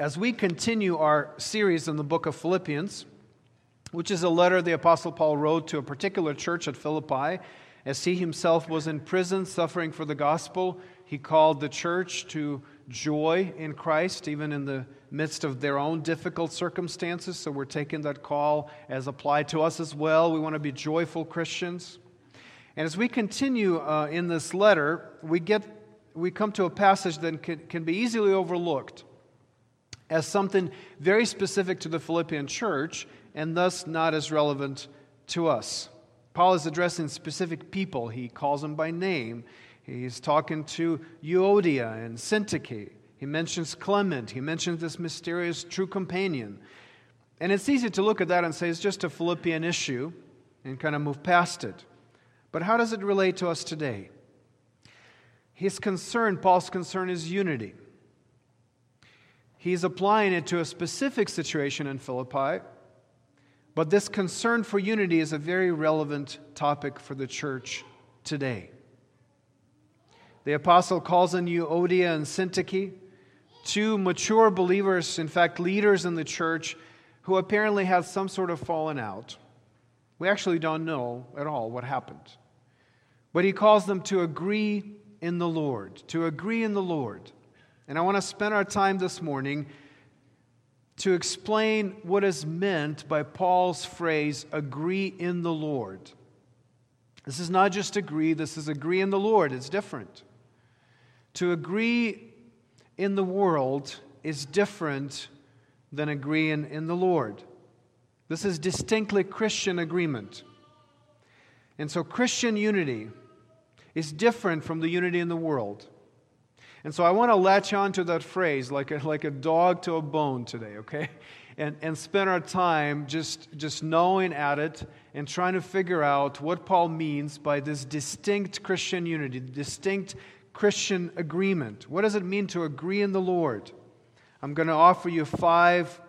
As we continue our series in the book of Philippians, which is a letter the Apostle Paul wrote to a particular church at Philippi, as he himself was in prison suffering for the gospel, he called the church to joy in Christ, even in the midst of their own difficult circumstances. So we're taking that call as applied to us as well. We want to be joyful Christians. And as we continue uh, in this letter, we, get, we come to a passage that can, can be easily overlooked as something very specific to the Philippian church and thus not as relevant to us. Paul is addressing specific people. He calls them by name. He's talking to Euodia and Syntyche. He mentions Clement. He mentions this mysterious true companion. And it's easy to look at that and say it's just a Philippian issue and kind of move past it. But how does it relate to us today? His concern, Paul's concern, is unity. He's applying it to a specific situation in Philippi, but this concern for unity is a very relevant topic for the church today. The apostle calls on Euodia and Syntyche, two mature believers, in fact, leaders in the church, who apparently had some sort of fallen out. We actually don't know at all what happened. But he calls them to agree in the Lord, to agree in the Lord. And I want to spend our time this morning to explain what is meant by Paul's phrase, agree in the Lord. This is not just agree, this is agree in the Lord. It's different. To agree in the world is different than agreeing in the Lord. This is distinctly Christian agreement. And so, Christian unity is different from the unity in the world. And so I want to latch on to that phrase like a, like a dog to a bone today, okay? And, and spend our time just, just knowing at it and trying to figure out what Paul means by this distinct Christian unity, distinct Christian agreement. What does it mean to agree in the Lord? I'm going to offer you five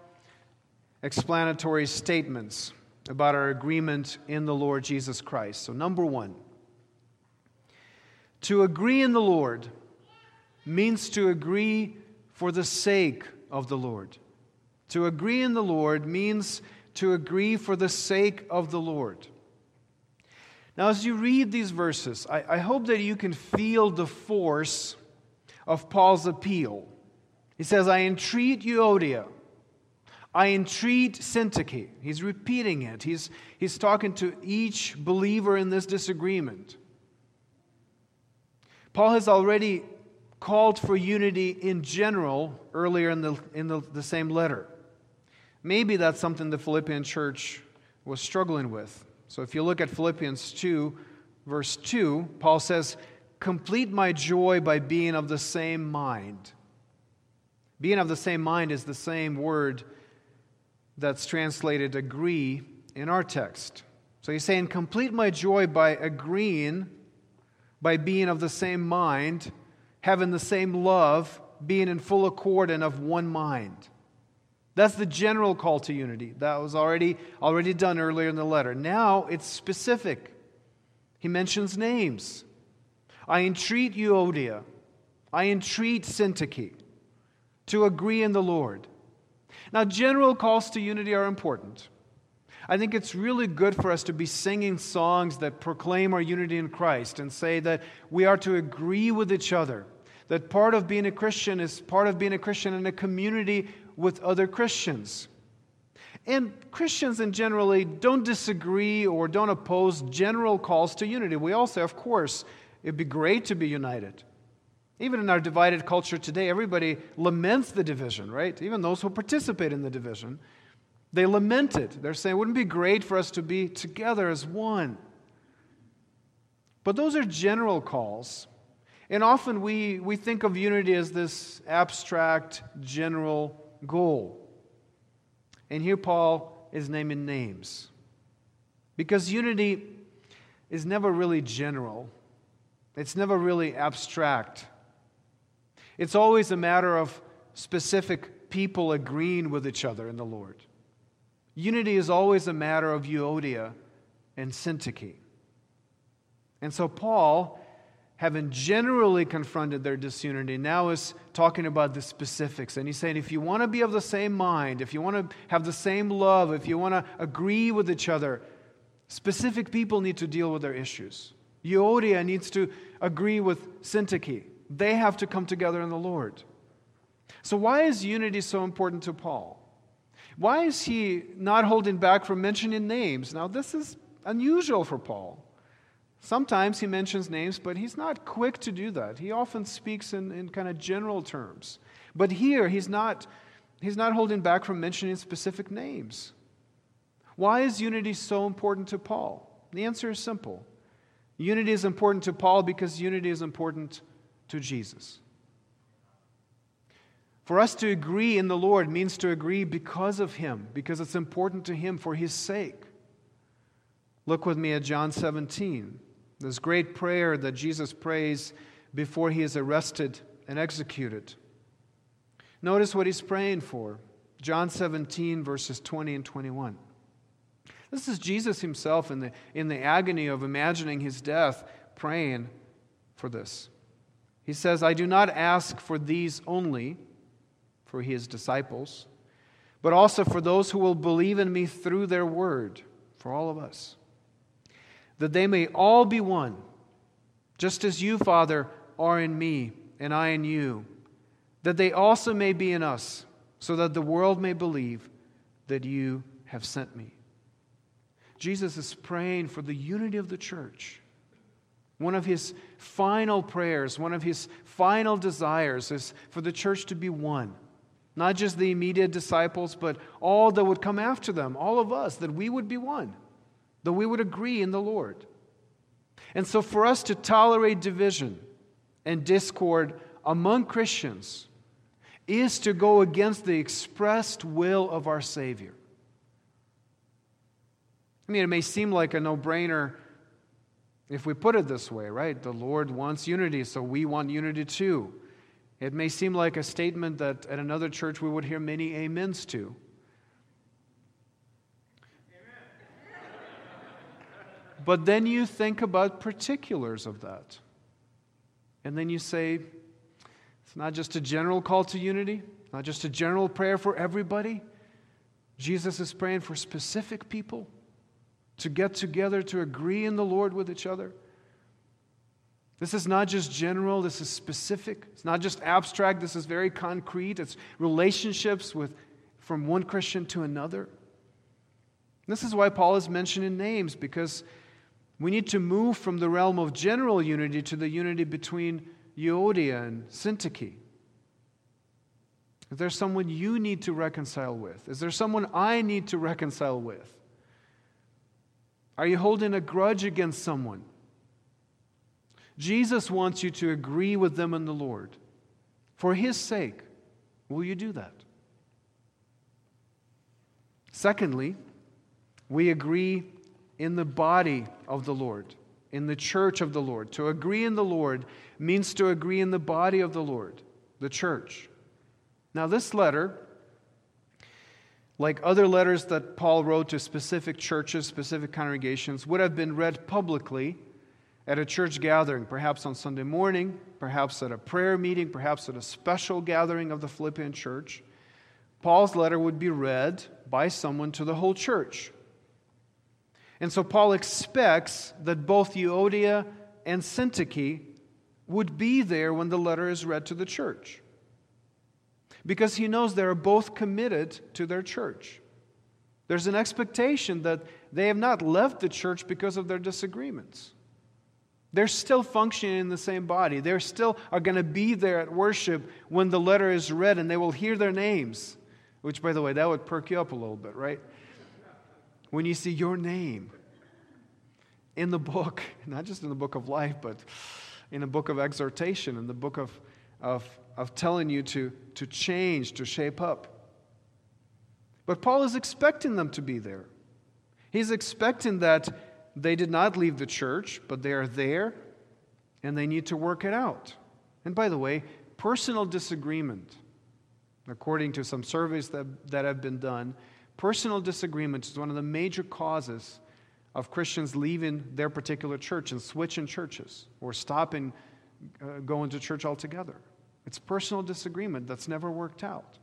explanatory statements about our agreement in the Lord Jesus Christ. So, number one, to agree in the Lord means to agree for the sake of the Lord. To agree in the Lord means to agree for the sake of the Lord. Now, as you read these verses, I, I, hope that you can feel the force of Paul's appeal. He says, I entreat you, Euodia. I entreat Syntyche. He's repeating it. He's, he's talking to each believer in this disagreement. Paul has already called for unity in general earlier in the, in the, the same letter. Maybe that's something the Philippian church was struggling with. So if you look at Philippians 2, verse 2, Paul says, Complete my joy by being of the same mind. Being of the same mind is the same word that's translated agree in our text. So he's saying, Complete my joy by agreeing, by being of the same mind having the same love, being in full accord and of one mind. That's the general call to unity. That was already, already done earlier in the letter. Now it's specific. He mentions names. I entreat you, Euodia. I entreat Syntyche to agree in the Lord. Now, general calls to unity are important. I think it's really good for us to be singing songs that proclaim our unity in Christ and say that we are to agree with each other. That part of being a Christian is part of being a Christian in a community with other Christians. And Christians in generally don't disagree or don't oppose general calls to unity. We all say, of course, it'd be great to be united. Even in our divided culture today, everybody laments the division, right? Even those who participate in the division. They lament it. They're saying, wouldn't it be great for us to be together as one? But those are general calls. And often we, we think of unity as this abstract, general goal. And here Paul is naming names. Because unity is never really general, it's never really abstract. It's always a matter of specific people agreeing with each other in the Lord. Unity is always a matter of Euodia and Syntyche. And so Paul having generally confronted their disunity, now is talking about the specifics. And he's saying, if you want to be of the same mind, if you want to have the same love, if you want to agree with each other, specific people need to deal with their issues. Euodia needs to agree with Syntyche. They have to come together in the Lord. So, why is unity so important to Paul? Why is he not holding back from mentioning names? Now, this is unusual for Paul. Sometimes he mentions names, but he's not quick to do that. He often speaks in, in kind of general terms. But here, he's not, he's not holding back from mentioning specific names. Why is unity so important to Paul? The answer is simple unity is important to Paul because unity is important to Jesus. For us to agree in the Lord means to agree because of Him, because it's important to Him for His sake. Look with me at John 17. This great prayer that Jesus prays before he is arrested and executed. Notice what he's praying for. John 17, verses 20 and 21. This is Jesus himself in the, in the agony of imagining his death, praying for this. He says, I do not ask for these only, for his disciples, but also for those who will believe in me through their word, for all of us that they may all be one, just as you, Father, are in me, and I in you, that they also may be in us, so that the world may believe that you have sent me. Jesus is praying for the unity of the church. One of his final prayers, one of his final desires is for the church to be one. Not just the immediate disciples, but all that would come after them, all of us, that we would be one that we would agree in the Lord. And so, for us to tolerate division and discord among Christians is to go against the expressed will of our Savior. I mean, it may seem like a no brainer if we put it this way, right? The Lord wants unity, so we want unity too. It may seem like a statement that at another church we would hear many amens to. But then you think about particulars of that. And then you say, it's not just a general call to unity, not just a general prayer for everybody. Jesus is praying for specific people to get together to agree in the Lord with each other. This is not just general, this is specific. It's not just abstract, this is very concrete. It's relationships with from one Christian to another. This is why Paul is mentioning names because we need to move from the realm of general unity to the unity between Euodia and Syntyche. Is there someone you need to reconcile with? Is there someone I need to reconcile with? Are you holding a grudge against someone? Jesus wants you to agree with them in the Lord. For his sake, will you do that? Secondly, we agree in the body of the Lord, in the church of the Lord. To agree in the Lord means to agree in the body of the Lord, the church. Now, this letter, like other letters that Paul wrote to specific churches, specific congregations, would have been read publicly at a church gathering, perhaps on Sunday morning, perhaps at a prayer meeting, perhaps at a special gathering of the Philippian church. Paul's letter would be read by someone to the whole church. And so Paul expects that both Euodia and Syntyche would be there when the letter is read to the church. Because he knows they are both committed to their church. There's an expectation that they have not left the church because of their disagreements. They're still functioning in the same body. They still are going to be there at worship when the letter is read and they will hear their names. Which, by the way, that would perk you up a little bit, right? When you see your name in the book, not just in the book of life, but in the book of exhortation, in the book of, of, of telling you to, to change, to shape up. But Paul is expecting them to be there. He's expecting that they did not leave the church, but they are there and they need to work it out. And by the way, personal disagreement, according to some surveys that, that have been done, Personal disagreement is one of the major causes of Christians leaving their particular church and switching churches or stopping uh, going to church altogether. It's personal disagreement that's never worked out.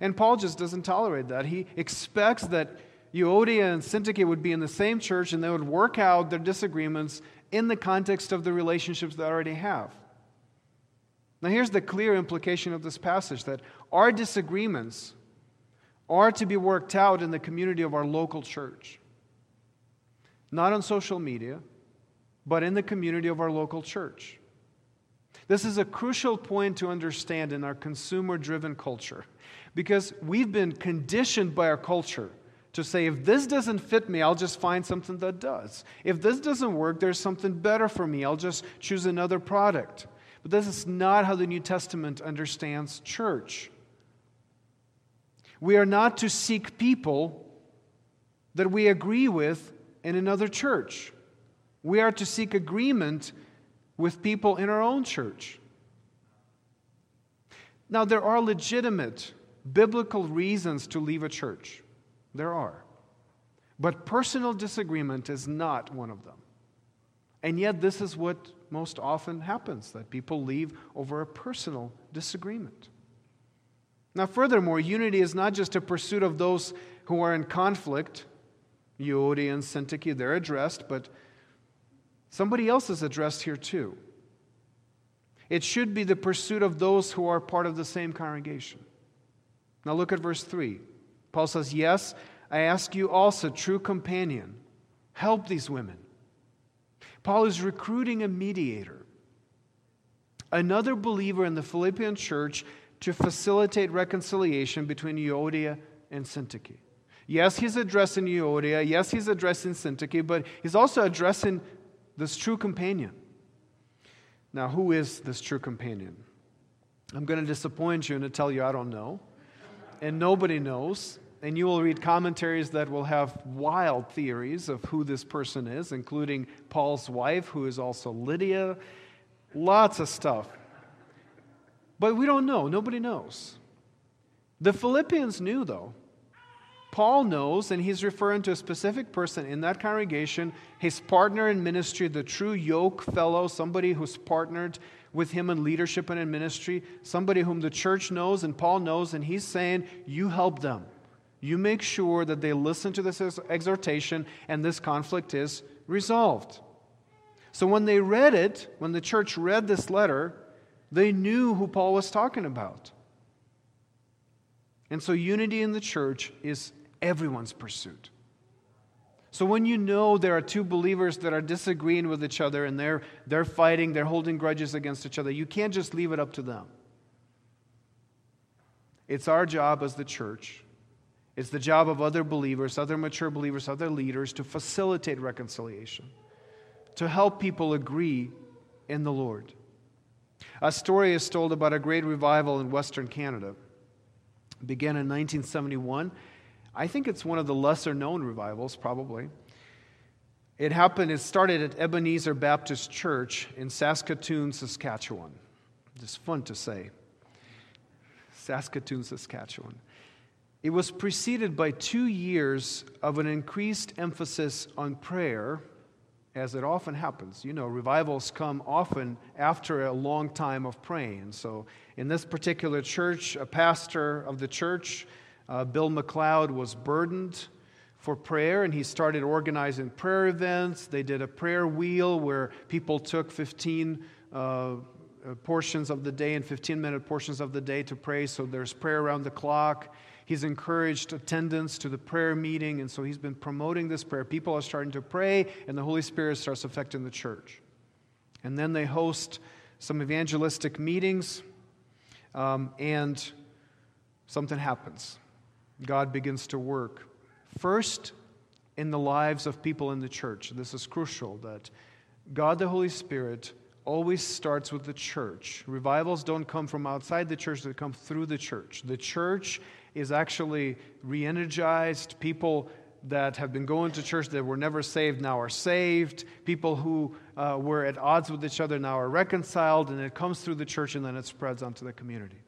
And Paul just doesn't tolerate that. He expects that Euodia and Syntyche would be in the same church and they would work out their disagreements in the context of the relationships they already have. Now, here's the clear implication of this passage that our disagreements are to be worked out in the community of our local church. Not on social media, but in the community of our local church. This is a crucial point to understand in our consumer driven culture because we've been conditioned by our culture to say, if this doesn't fit me, I'll just find something that does. If this doesn't work, there's something better for me. I'll just choose another product. But this is not how the New Testament understands church. We are not to seek people that we agree with in another church. We are to seek agreement with people in our own church. Now, there are legitimate biblical reasons to leave a church. There are. But personal disagreement is not one of them. And yet, this is what most often happens that people leave over a personal disagreement. Now, furthermore, unity is not just a pursuit of those who are in conflict. Euodia and Syntyche, they're addressed, but somebody else is addressed here too. It should be the pursuit of those who are part of the same congregation. Now, look at verse 3. Paul says, Yes, I ask you also, true companion, help these women. Paul is recruiting a mediator, another believer in the Philippian church to facilitate reconciliation between Euodia and Syntyche. Yes, he's addressing Euodia. Yes, he's addressing Syntyche, but he's also addressing this true companion. Now, who is this true companion? I'm going to disappoint you and tell you I don't know. And nobody knows. And you will read commentaries that will have wild theories of who this person is, including Paul's wife, who is also Lydia. Lots of stuff. But we don't know. Nobody knows. The Philippians knew, though. Paul knows, and he's referring to a specific person in that congregation, his partner in ministry, the true yoke fellow, somebody who's partnered with him in leadership and in ministry, somebody whom the church knows and Paul knows, and he's saying, You help them. You make sure that they listen to this exhortation and this conflict is resolved. So when they read it, when the church read this letter, they knew who Paul was talking about. And so unity in the church is everyone's pursuit. So when you know there are two believers that are disagreeing with each other and they're, they're fighting, they're holding grudges against each other, you can't just leave it up to them. It's our job as the church it's the job of other believers, other mature believers, other leaders to facilitate reconciliation, to help people agree in the Lord. A story is told about a great revival in Western Canada. It began in 1971. I think it's one of the lesser known revivals, probably. It happened, it started at Ebenezer Baptist Church in Saskatoon, Saskatchewan. It's fun to say. Saskatoon, Saskatchewan. It was preceded by two years of an increased emphasis on prayer, as it often happens. You know, revivals come often after a long time of praying. So, in this particular church, a pastor of the church, uh, Bill McLeod, was burdened for prayer and he started organizing prayer events. They did a prayer wheel where people took 15 uh, portions of the day and 15 minute portions of the day to pray. So, there's prayer around the clock. He's encouraged attendance to the prayer meeting, and so he's been promoting this prayer. People are starting to pray, and the Holy Spirit starts affecting the church. And then they host some evangelistic meetings, um, and something happens. God begins to work. First, in the lives of people in the church. This is crucial that God the Holy Spirit always starts with the church. Revivals don't come from outside the church, they come through the church. The church is actually re energized. People that have been going to church that were never saved now are saved. People who uh, were at odds with each other now are reconciled, and it comes through the church and then it spreads onto the community.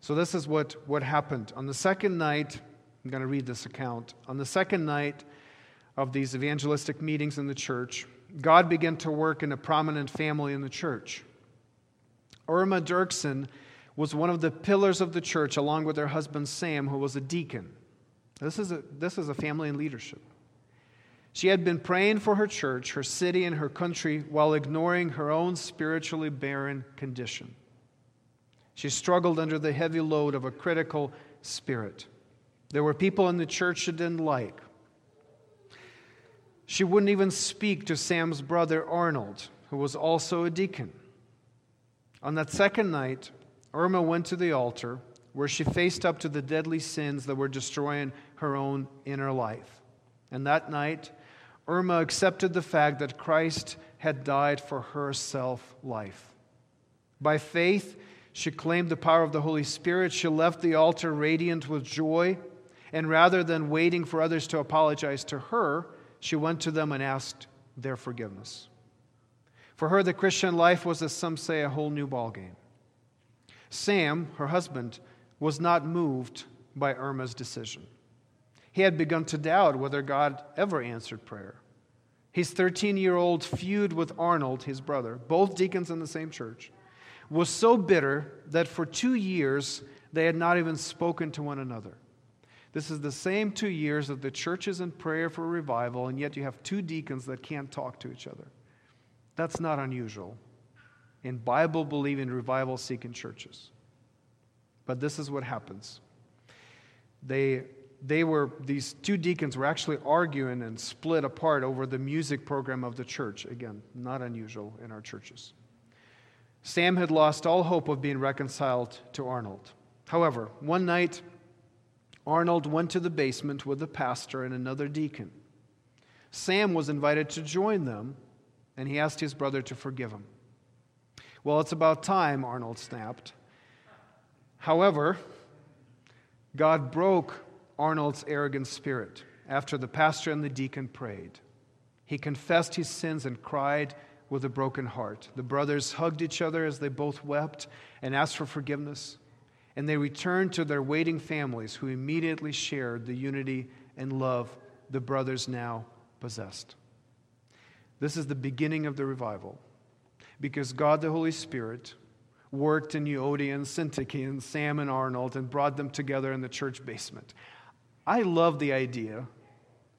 So, this is what, what happened. On the second night, I'm going to read this account. On the second night of these evangelistic meetings in the church, God began to work in a prominent family in the church. Irma Dirksen was one of the pillars of the church, along with her husband Sam, who was a deacon. This is a, this is a family in leadership. She had been praying for her church, her city, and her country while ignoring her own spiritually barren condition. She struggled under the heavy load of a critical spirit. There were people in the church she didn't like. She wouldn't even speak to Sam's brother Arnold, who was also a deacon. On that second night, Irma went to the altar where she faced up to the deadly sins that were destroying her own inner life. And that night, Irma accepted the fact that Christ had died for her self life. By faith, she claimed the power of the Holy Spirit. She left the altar radiant with joy. And rather than waiting for others to apologize to her, she went to them and asked their forgiveness. For her, the Christian life was, as some say, a whole new ballgame. Sam, her husband, was not moved by Irma's decision. He had begun to doubt whether God ever answered prayer. His 13 year old feud with Arnold, his brother, both deacons in the same church, was so bitter that for two years they had not even spoken to one another. This is the same two years that the church is in prayer for revival, and yet you have two deacons that can't talk to each other. That's not unusual in Bible believing, revival seeking churches. But this is what happens. They, they were, these two deacons were actually arguing and split apart over the music program of the church. Again, not unusual in our churches. Sam had lost all hope of being reconciled to Arnold. However, one night, Arnold went to the basement with the pastor and another deacon. Sam was invited to join them, and he asked his brother to forgive him. Well, it's about time, Arnold snapped. However, God broke Arnold's arrogant spirit after the pastor and the deacon prayed. He confessed his sins and cried with a broken heart. The brothers hugged each other as they both wept and asked for forgiveness and they returned to their waiting families, who immediately shared the unity and love the brothers now possessed. This is the beginning of the revival because God the Holy Spirit worked in Euodia and Syntyche and Sam and Arnold and brought them together in the church basement. I love the idea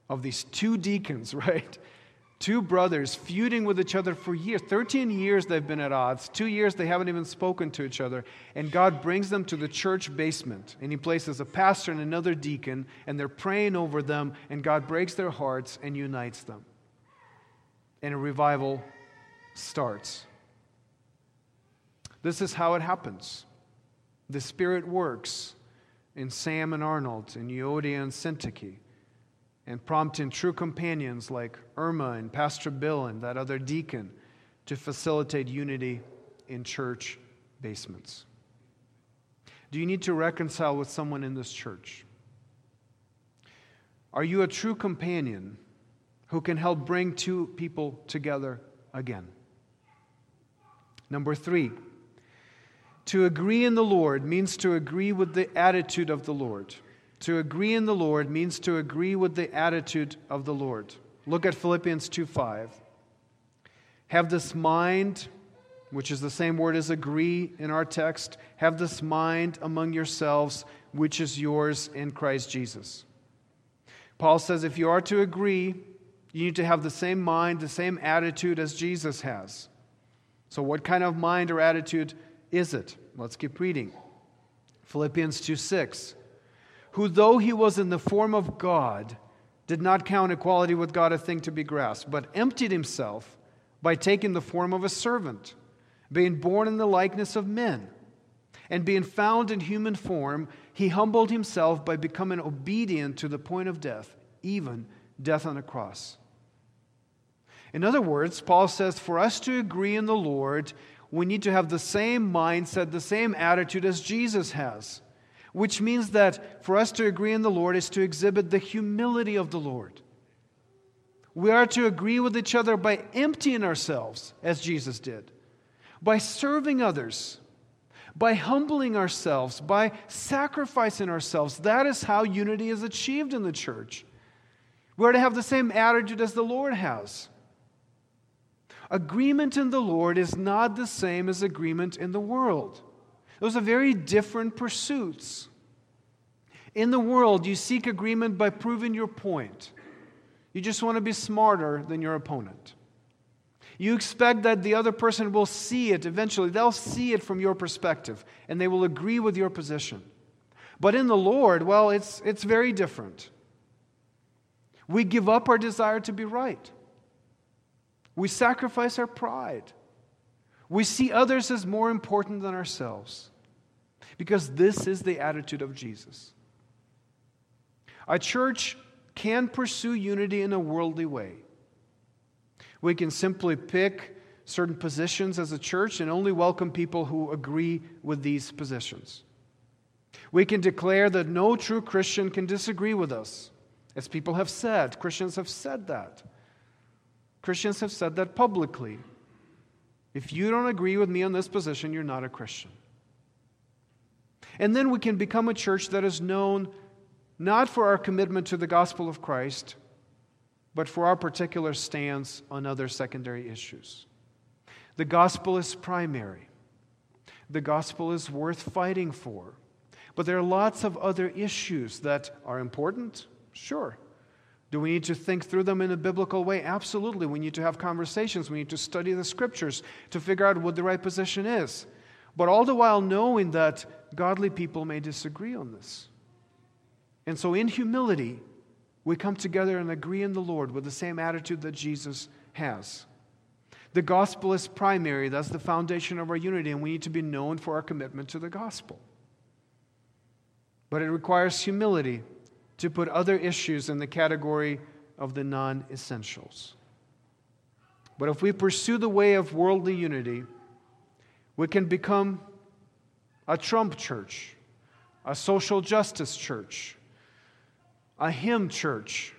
of these two deacons, right? Two brothers feuding with each other for years. 13 years they've been at odds. Two years they haven't even spoken to each other. And God brings them to the church basement. And He places a pastor and another deacon, and they're praying over them. And God breaks their hearts and unites them. And a revival starts. This is how it happens. The Spirit works in Sam and Arnold, in Euodia and Syntyche and prompting true companions like Irma and Pastor Bill and that other deacon to facilitate unity in church basements. Do you need to reconcile with someone in this church? Are you a true companion who can help bring two people together again? Number three, to agree in the Lord means to agree with the attitude of the Lord. To agree in the Lord means to agree with the attitude of the Lord. Look at Philippians 2 5. Have this mind, which is the same word as agree in our text, have this mind among yourselves, which is yours in Christ Jesus. Paul says if you are to agree, you need to have the same mind, the same attitude as Jesus has. So, what kind of mind or attitude is it? Let's keep reading. Philippians 2 6 who, though he was in the form of God, did not count equality with God a thing to be grasped, but emptied himself by taking the form of a servant, being born in the likeness of men. And being found in human form, he humbled himself by becoming obedient to the point of death, even death on a cross. In other words, Paul says for us to agree in the Lord, we need to have the same mindset, the same attitude as Jesus has which means that for us to agree in the Lord is to exhibit the humility of the Lord. We are to agree with each other by emptying ourselves, as Jesus did, by serving others, by humbling ourselves, by sacrificing ourselves. That is how unity is achieved in the church. We are to have the same attitude as the Lord has. Agreement in the Lord is not the same as agreement in the world. Those are very different pursuits. In the world, you seek agreement by proving your point. You just want to be smarter than your opponent. You expect that the other person will see it eventually. They'll see it from your perspective and they will agree with your position. But in the Lord, well, it's, it's very different. We give up our desire to be right, we sacrifice our pride. We see others as more important than ourselves because this is the attitude of Jesus. A church can pursue unity in a worldly way. We can simply pick certain positions as a church and only welcome people who agree with these positions. We can declare that no true Christian can disagree with us, as people have said. Christians have said that. Christians have said that publicly. If you don't agree with me on this position, you're not a Christian. And then we can become a church that is known not for our commitment to the gospel of Christ, but for our particular stance on other secondary issues. The gospel is primary, the gospel is worth fighting for. But there are lots of other issues that are important, sure. Do we need to think through them in a biblical way? Absolutely. We need to have conversations. We need to study the scriptures to figure out what the right position is. But all the while knowing that godly people may disagree on this. And so, in humility, we come together and agree in the Lord with the same attitude that Jesus has. The gospel is primary, that's the foundation of our unity, and we need to be known for our commitment to the gospel. But it requires humility to put other issues in the category of the non essentials. But if we pursue the way of worldly unity, we can become a Trump church, a social justice church, a hymn church,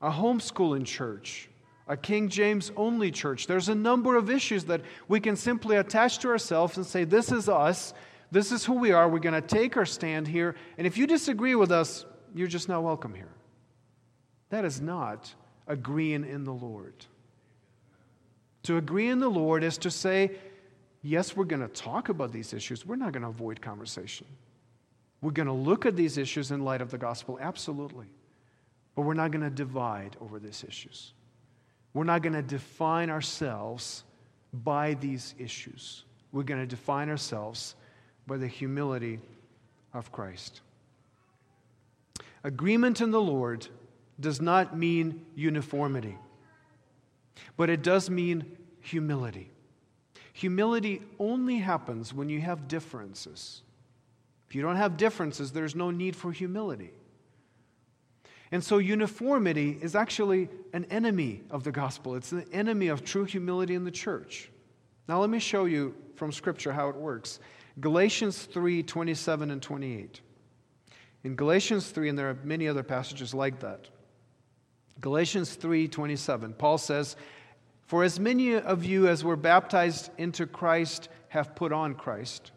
a homeschooling church, a King James only church. There's a number of issues that we can simply attach to ourselves and say, This is us. This is who we are. We're going to take our stand here. And if you disagree with us, you're just not welcome here. That is not agreeing in the Lord. To agree in the Lord is to say, Yes, we're going to talk about these issues. We're not going to avoid conversation. We're going to look at these issues in light of the gospel, absolutely. But we're not going to divide over these issues. We're not going to define ourselves by these issues. We're going to define ourselves by the humility of Christ. Agreement in the Lord does not mean uniformity, but it does mean humility. Humility only happens when you have differences. If you don't have differences, there's no need for humility. And so, uniformity is actually an enemy of the gospel. It's an enemy of true humility in the church. Now, let me show you from Scripture how it works. Galatians 3 27 and 28. In Galatians 3, and there are many other passages like that. Galatians 3 27, Paul says, For as many of you as were baptized into Christ have put on Christ.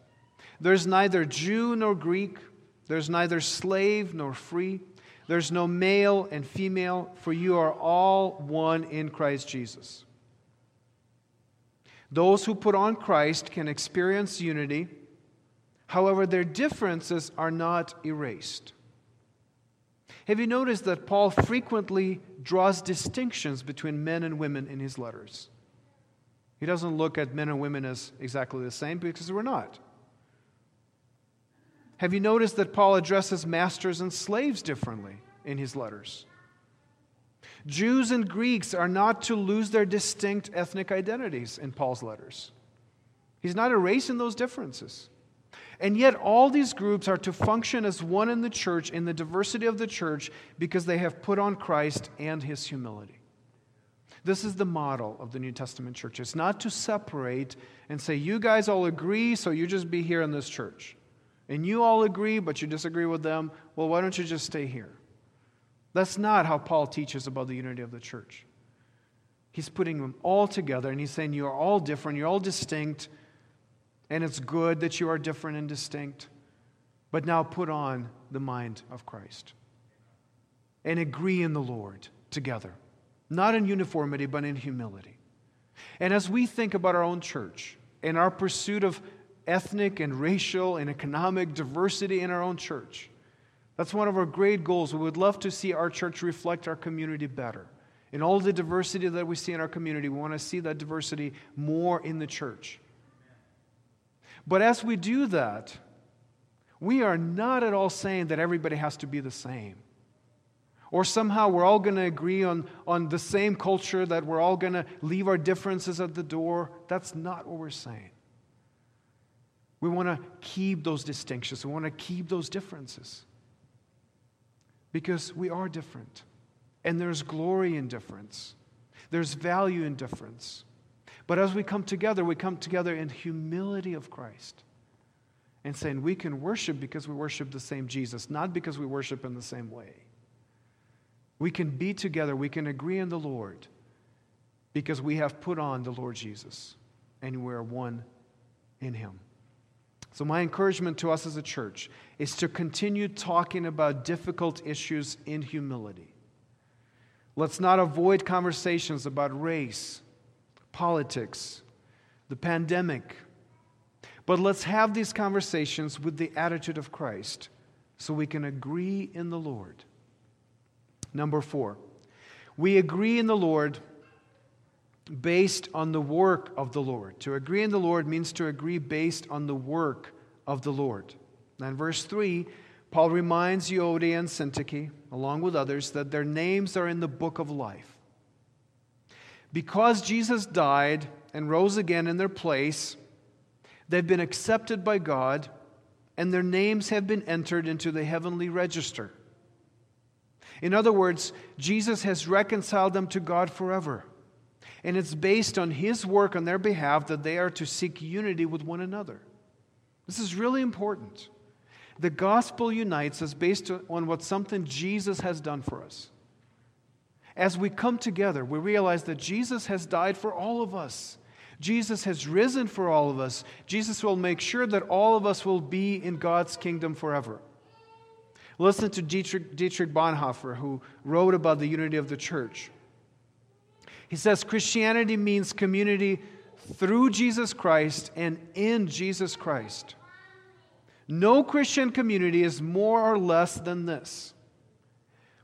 There's neither Jew nor Greek, there's neither slave nor free, there's no male and female, for you are all one in Christ Jesus. Those who put on Christ can experience unity, however, their differences are not erased. Have you noticed that Paul frequently draws distinctions between men and women in his letters? He doesn't look at men and women as exactly the same because we're not. Have you noticed that Paul addresses masters and slaves differently in his letters? Jews and Greeks are not to lose their distinct ethnic identities in Paul's letters. He's not erasing those differences. And yet, all these groups are to function as one in the church, in the diversity of the church, because they have put on Christ and his humility. This is the model of the New Testament church. It's not to separate and say, you guys all agree, so you just be here in this church and you all agree, but you disagree with them, well, why don't you just stay here? That's not how Paul teaches about the unity of the church. He's putting them all together and he's saying you are all different, you're all distinct, and it's good that you are different and distinct. But now put on the mind of Christ and agree in the Lord together, not in uniformity, but in humility. And as we think about our own church and our pursuit of ethnic and racial and economic diversity in our own church, that's one of our great goals. We would love to see our church reflect our community better. In all the diversity that we see in our community, we want to see that diversity more in the church. But as we do that, we are not at all saying that everybody has to be the same. Or somehow we're all going to agree on, on the same culture, that we're all going to leave our differences at the door. That's not what we're saying. We want to keep those distinctions, we want to keep those differences. Because we are different. And there's glory in difference, there's value in difference. But as we come together, we come together in humility of Christ and saying we can worship because we worship the same Jesus, not because we worship in the same way. We can be together, we can agree in the Lord because we have put on the Lord Jesus and we are one in Him. So, my encouragement to us as a church is to continue talking about difficult issues in humility. Let's not avoid conversations about race, politics, the pandemic, but let's have these conversations with the attitude of Christ so we can agree in the Lord. Number four, we agree in the Lord based on the work of the Lord. To agree in the Lord means to agree based on the work of the Lord. Now, in verse 3, Paul reminds Euodia and Syntyche, along with others, that their names are in the book of life. Because Jesus died and rose again in their place, they've been accepted by God, and their names have been entered into the heavenly register. In other words, Jesus has reconciled them to God forever. And it's based on his work on their behalf that they are to seek unity with one another. This is really important. The gospel unites us based on what something Jesus has done for us. As we come together, we realize that Jesus has died for all of us. Jesus has risen for all of us. Jesus will make sure that all of us will be in God's kingdom forever. Listen to Dietrich, Dietrich Bonhoeffer, who wrote about the unity of the church. He says Christianity means community through Jesus Christ and in Jesus Christ. No Christian community is more or less than this.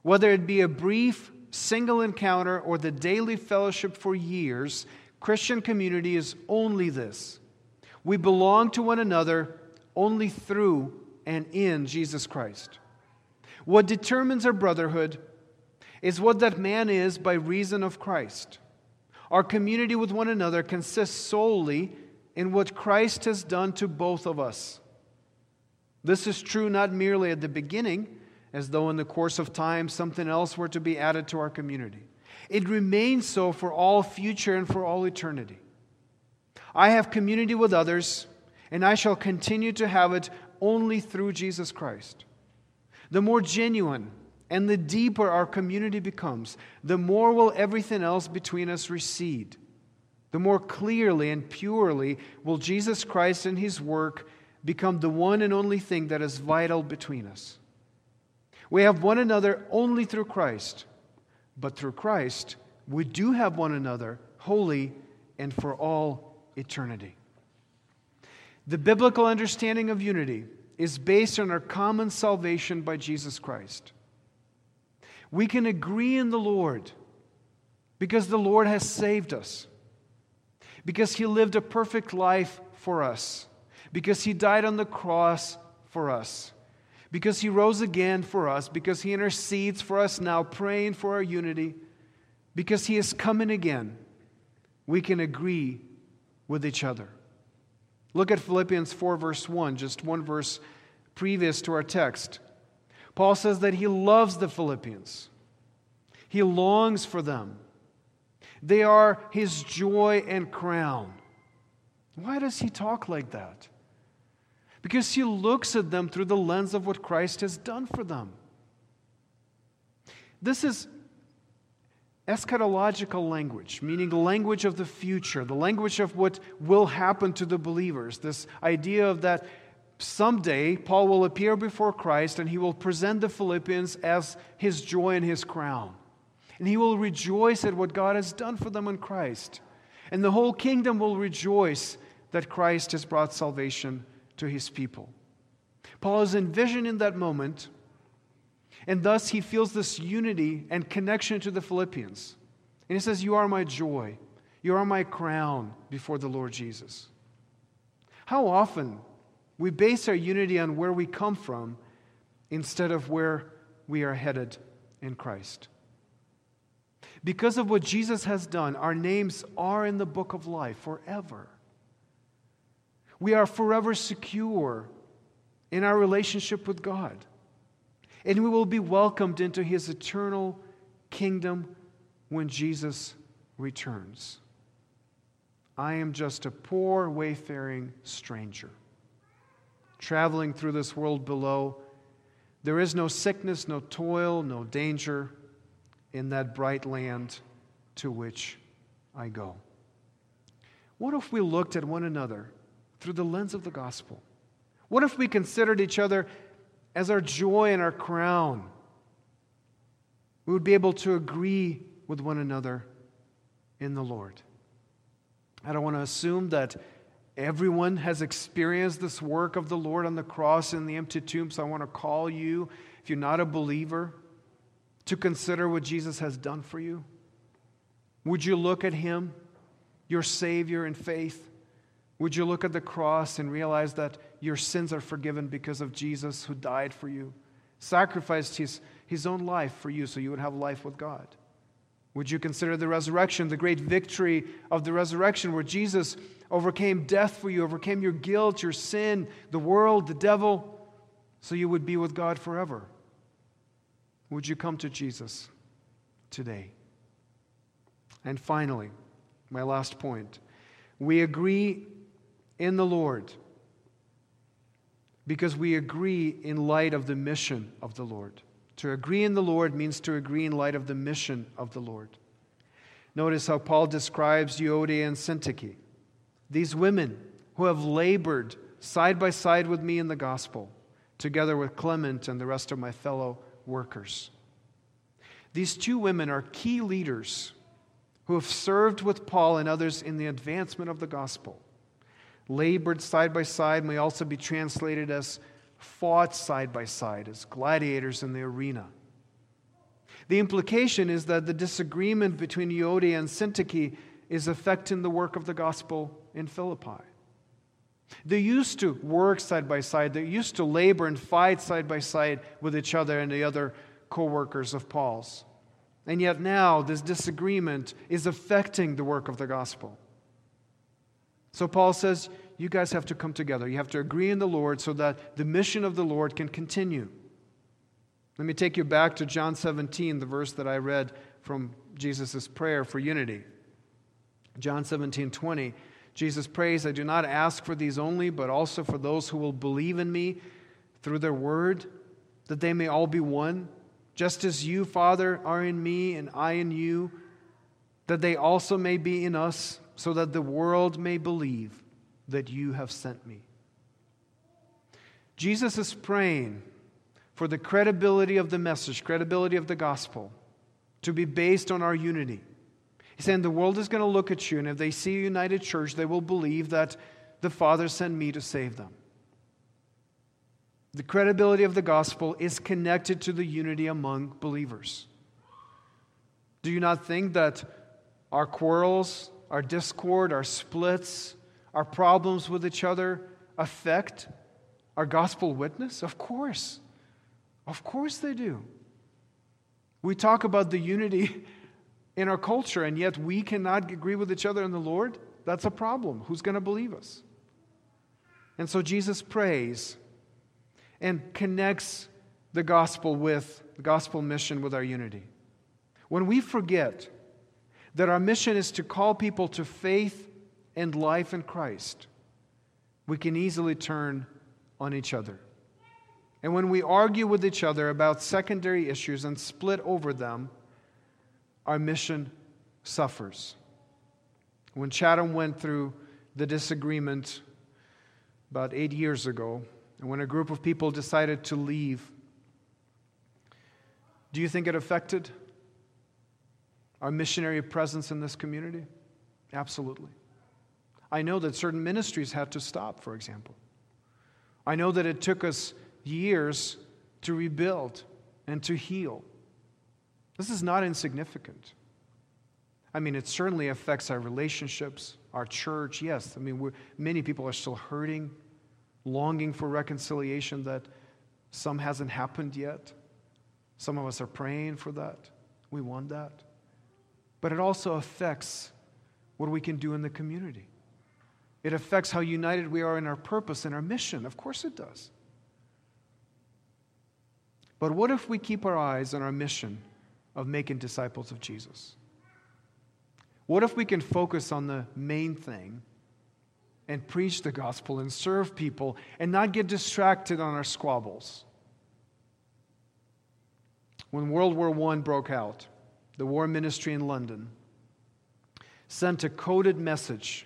Whether it be a brief single encounter or the daily fellowship for years, Christian community is only this. We belong to one another only through and in Jesus Christ. What determines our brotherhood is what that man is by reason of Christ. Our community with one another consists solely in what Christ has done to both of us. This is true not merely at the beginning, as though in the course of time something else were to be added to our community. It remains so for all future and for all eternity. I have community with others, and I shall continue to have it only through Jesus Christ. The more genuine and the deeper our community becomes, the more will everything else between us recede. The more clearly and purely will Jesus Christ and his work become the one and only thing that is vital between us. We have one another only through Christ, but through Christ, we do have one another wholly and for all eternity. The biblical understanding of unity is based on our common salvation by Jesus Christ. We can agree in the Lord because the Lord has saved us, because He lived a perfect life for us because he died on the cross for us, because he rose again for us, because he intercedes for us now, praying for our unity, because he is coming again, we can agree with each other. Look at Philippians 4, verse 1, just one verse previous to our text. Paul says that he loves the Philippians, he longs for them. They are his joy and crown. Why does he talk like that? Because he looks at them through the lens of what Christ has done for them. This is eschatological language, meaning the language of the future, the language of what will happen to the believers. This idea of that someday Paul will appear before Christ and he will present the Philippians as his joy and his crown. And he will rejoice at what God has done for them in Christ. And the whole kingdom will rejoice that Christ has brought salvation to his people. Paul is envisioning that moment, and thus he feels this unity and connection to the Philippians. And he says, You are my joy. You are my crown before the Lord Jesus. How often we base our unity on where we come from instead of where we are headed in Christ. Because of what Jesus has done, our names are in the book of life forever. We are forever secure in our relationship with God. And we will be welcomed into his eternal kingdom when Jesus returns. I am just a poor, wayfaring stranger, traveling through this world below. There is no sickness, no toil, no danger in that bright land to which I go. What if we looked at one another through the lens of the gospel? What if we considered each other as our joy and our crown? We would be able to agree with one another in the Lord. I don't want to assume that everyone has experienced this work of the Lord on the cross and the empty tomb, so I want to call you, if you're not a believer, to consider what Jesus has done for you? Would you look at him, your Savior, in faith? Would you look at the cross and realize that your sins are forgiven because of Jesus who died for you, sacrificed his, his own life for you so you would have life with God? Would you consider the resurrection, the great victory of the resurrection, where Jesus overcame death for you, overcame your guilt, your sin, the world, the devil, so you would be with God forever? Would you come to Jesus today? And finally, my last point we agree in the Lord because we agree in light of the mission of the Lord. To agree in the Lord means to agree in light of the mission of the Lord. Notice how Paul describes Euodia and Syntyche, these women who have labored side by side with me in the gospel, together with Clement and the rest of my fellow workers. These two women are key leaders who have served with Paul and others in the advancement of the gospel. Labored side by side may also be translated as fought side by side, as gladiators in the arena. The implication is that the disagreement between Euodia and Syntyche is affecting the work of the gospel in Philippi. They used to work side by side. They used to labor and fight side by side with each other and the other co workers of Paul's. And yet now this disagreement is affecting the work of the gospel. So Paul says, You guys have to come together. You have to agree in the Lord so that the mission of the Lord can continue. Let me take you back to John 17, the verse that I read from Jesus' prayer for unity. John 17, 20. Jesus prays, I do not ask for these only, but also for those who will believe in me through their word, that they may all be one, just as you, Father, are in me and I in you, that they also may be in us, so that the world may believe that you have sent me. Jesus is praying for the credibility of the message, credibility of the gospel, to be based on our unity. He's saying the world is going to look at you, and if they see a united church, they will believe that the Father sent me to save them. The credibility of the gospel is connected to the unity among believers. Do you not think that our quarrels, our discord, our splits, our problems with each other affect our gospel witness? Of course. Of course they do. We talk about the unity in our culture, and yet we cannot agree with each other in the Lord. That's a problem. Who's going to believe us? And so Jesus prays and connects the gospel with the gospel mission with our unity. When we forget that our mission is to call people to faith and life in Christ, we can easily turn on each other. And when we argue with each other about secondary issues and split over them, our mission suffers. When Chatham went through the disagreement about eight years ago, and when a group of people decided to leave, do you think it affected our missionary presence in this community? Absolutely. I know that certain ministries had to stop, for example. I know that it took us years to rebuild and to heal. This is not insignificant. I mean, it certainly affects our relationships, our church. Yes, I mean, many people are still hurting, longing for reconciliation that some hasn't happened yet. Some of us are praying for that. We want that. But it also affects what we can do in the community. It affects how united we are in our purpose and our mission. Of course, it does. But what if we keep our eyes on our mission of making disciples of Jesus? What if we can focus on the main thing and preach the gospel and serve people and not get distracted on our squabbles? When World War I broke out, the war ministry in London sent a coded message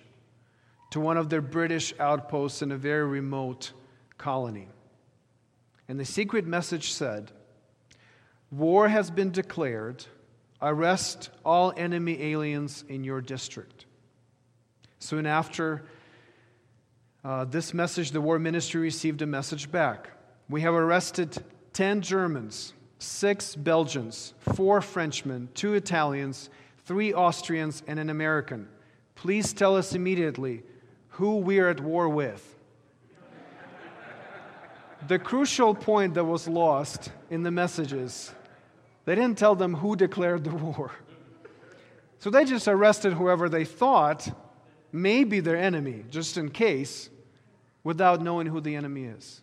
to one of their British outposts in a very remote colony. And the secret message said, War has been declared. Arrest all enemy aliens in your district. Soon after uh, this message, the war ministry received a message back. We have arrested 10 Germans, six Belgians, four Frenchmen, two Italians, three Austrians, and an American. Please tell us immediately who we are at war with. the crucial point that was lost in the messages they didn't tell them who declared the war. So they just arrested whoever they thought may be their enemy, just in case, without knowing who the enemy is.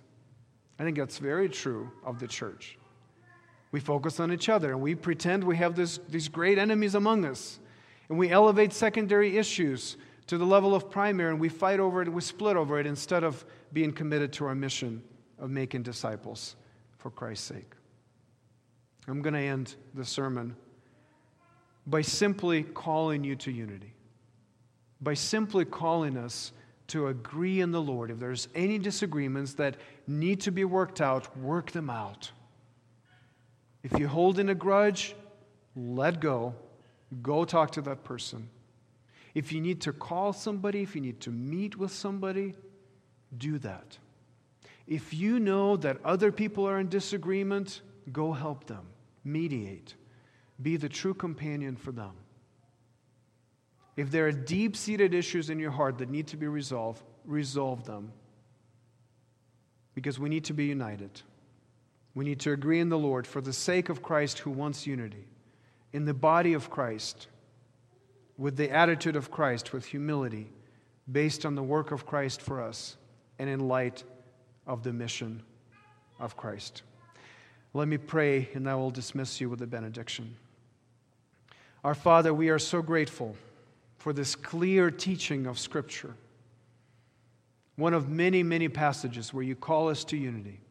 I think that's very true of the church. We focus on each other and we pretend we have this, these great enemies among us. And we elevate secondary issues to the level of primary and we fight over it we split over it instead of being committed to our mission of making disciples for Christ's sake. I'm going to end the sermon by simply calling you to unity, by simply calling us to agree in the Lord. If there's any disagreements that need to be worked out, work them out. If you hold in a grudge, let go. Go talk to that person. If you need to call somebody, if you need to meet with somebody, do that. If you know that other people are in disagreement, go help them mediate, be the true companion for them. If there are deep seated issues in your heart that need to be resolved, resolve them. Because we need to be united. We need to agree in the Lord for the sake of Christ who wants unity, in the body of Christ, with the attitude of Christ, with humility, based on the work of Christ for us, and in light of the mission of Christ. Let me pray, and I will dismiss you with a benediction. Our Father, we are so grateful for this clear teaching of Scripture. One of many, many passages where you call us to unity.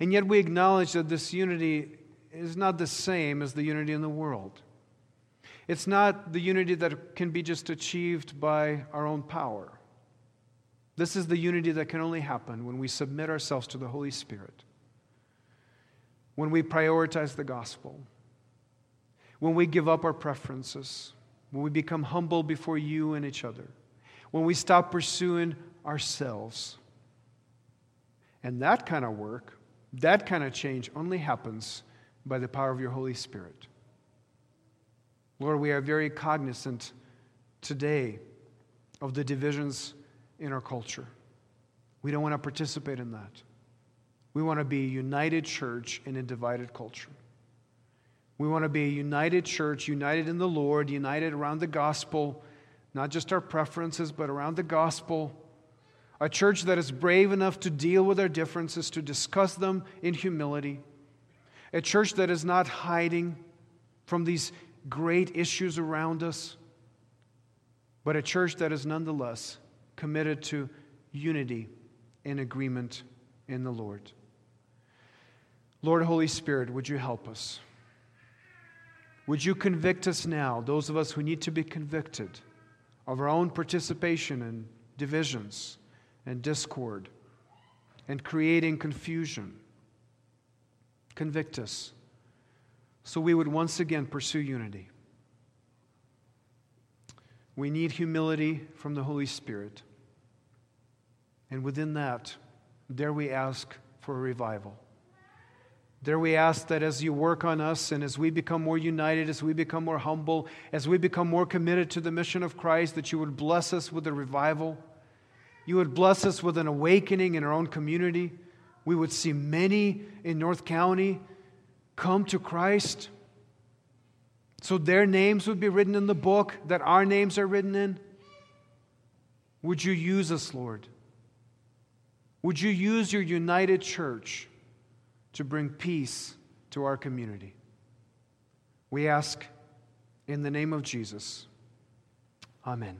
And yet we acknowledge that this unity is not the same as the unity in the world. It's not the unity that can be just achieved by our own power. This is the unity that can only happen when we submit ourselves to the Holy Spirit when we prioritize the gospel, when we give up our preferences, when we become humble before you and each other, when we stop pursuing ourselves. And that kind of work, that kind of change only happens by the power of your Holy Spirit. Lord, we are very cognizant today of the divisions in our culture. We don't want to participate in that. We want to be a united church in a divided culture. We want to be a united church, united in the Lord, united around the gospel, not just our preferences, but around the gospel. A church that is brave enough to deal with our differences, to discuss them in humility. A church that is not hiding from these great issues around us, but a church that is nonetheless committed to unity and agreement in the Lord. Lord, Holy Spirit, would you help us? Would you convict us now, those of us who need to be convicted, of our own participation in divisions and discord and creating confusion? Convict us so we would once again pursue unity. We need humility from the Holy Spirit. And within that, dare we ask for a revival. Dare we ask that as you work on us and as we become more united, as we become more humble, as we become more committed to the mission of Christ, that you would bless us with a revival. You would bless us with an awakening in our own community. We would see many in North County come to Christ. So their names would be written in the book that our names are written in. Would you use us, Lord? Would you use your united church to bring peace to our community? We ask in the name of Jesus. Amen.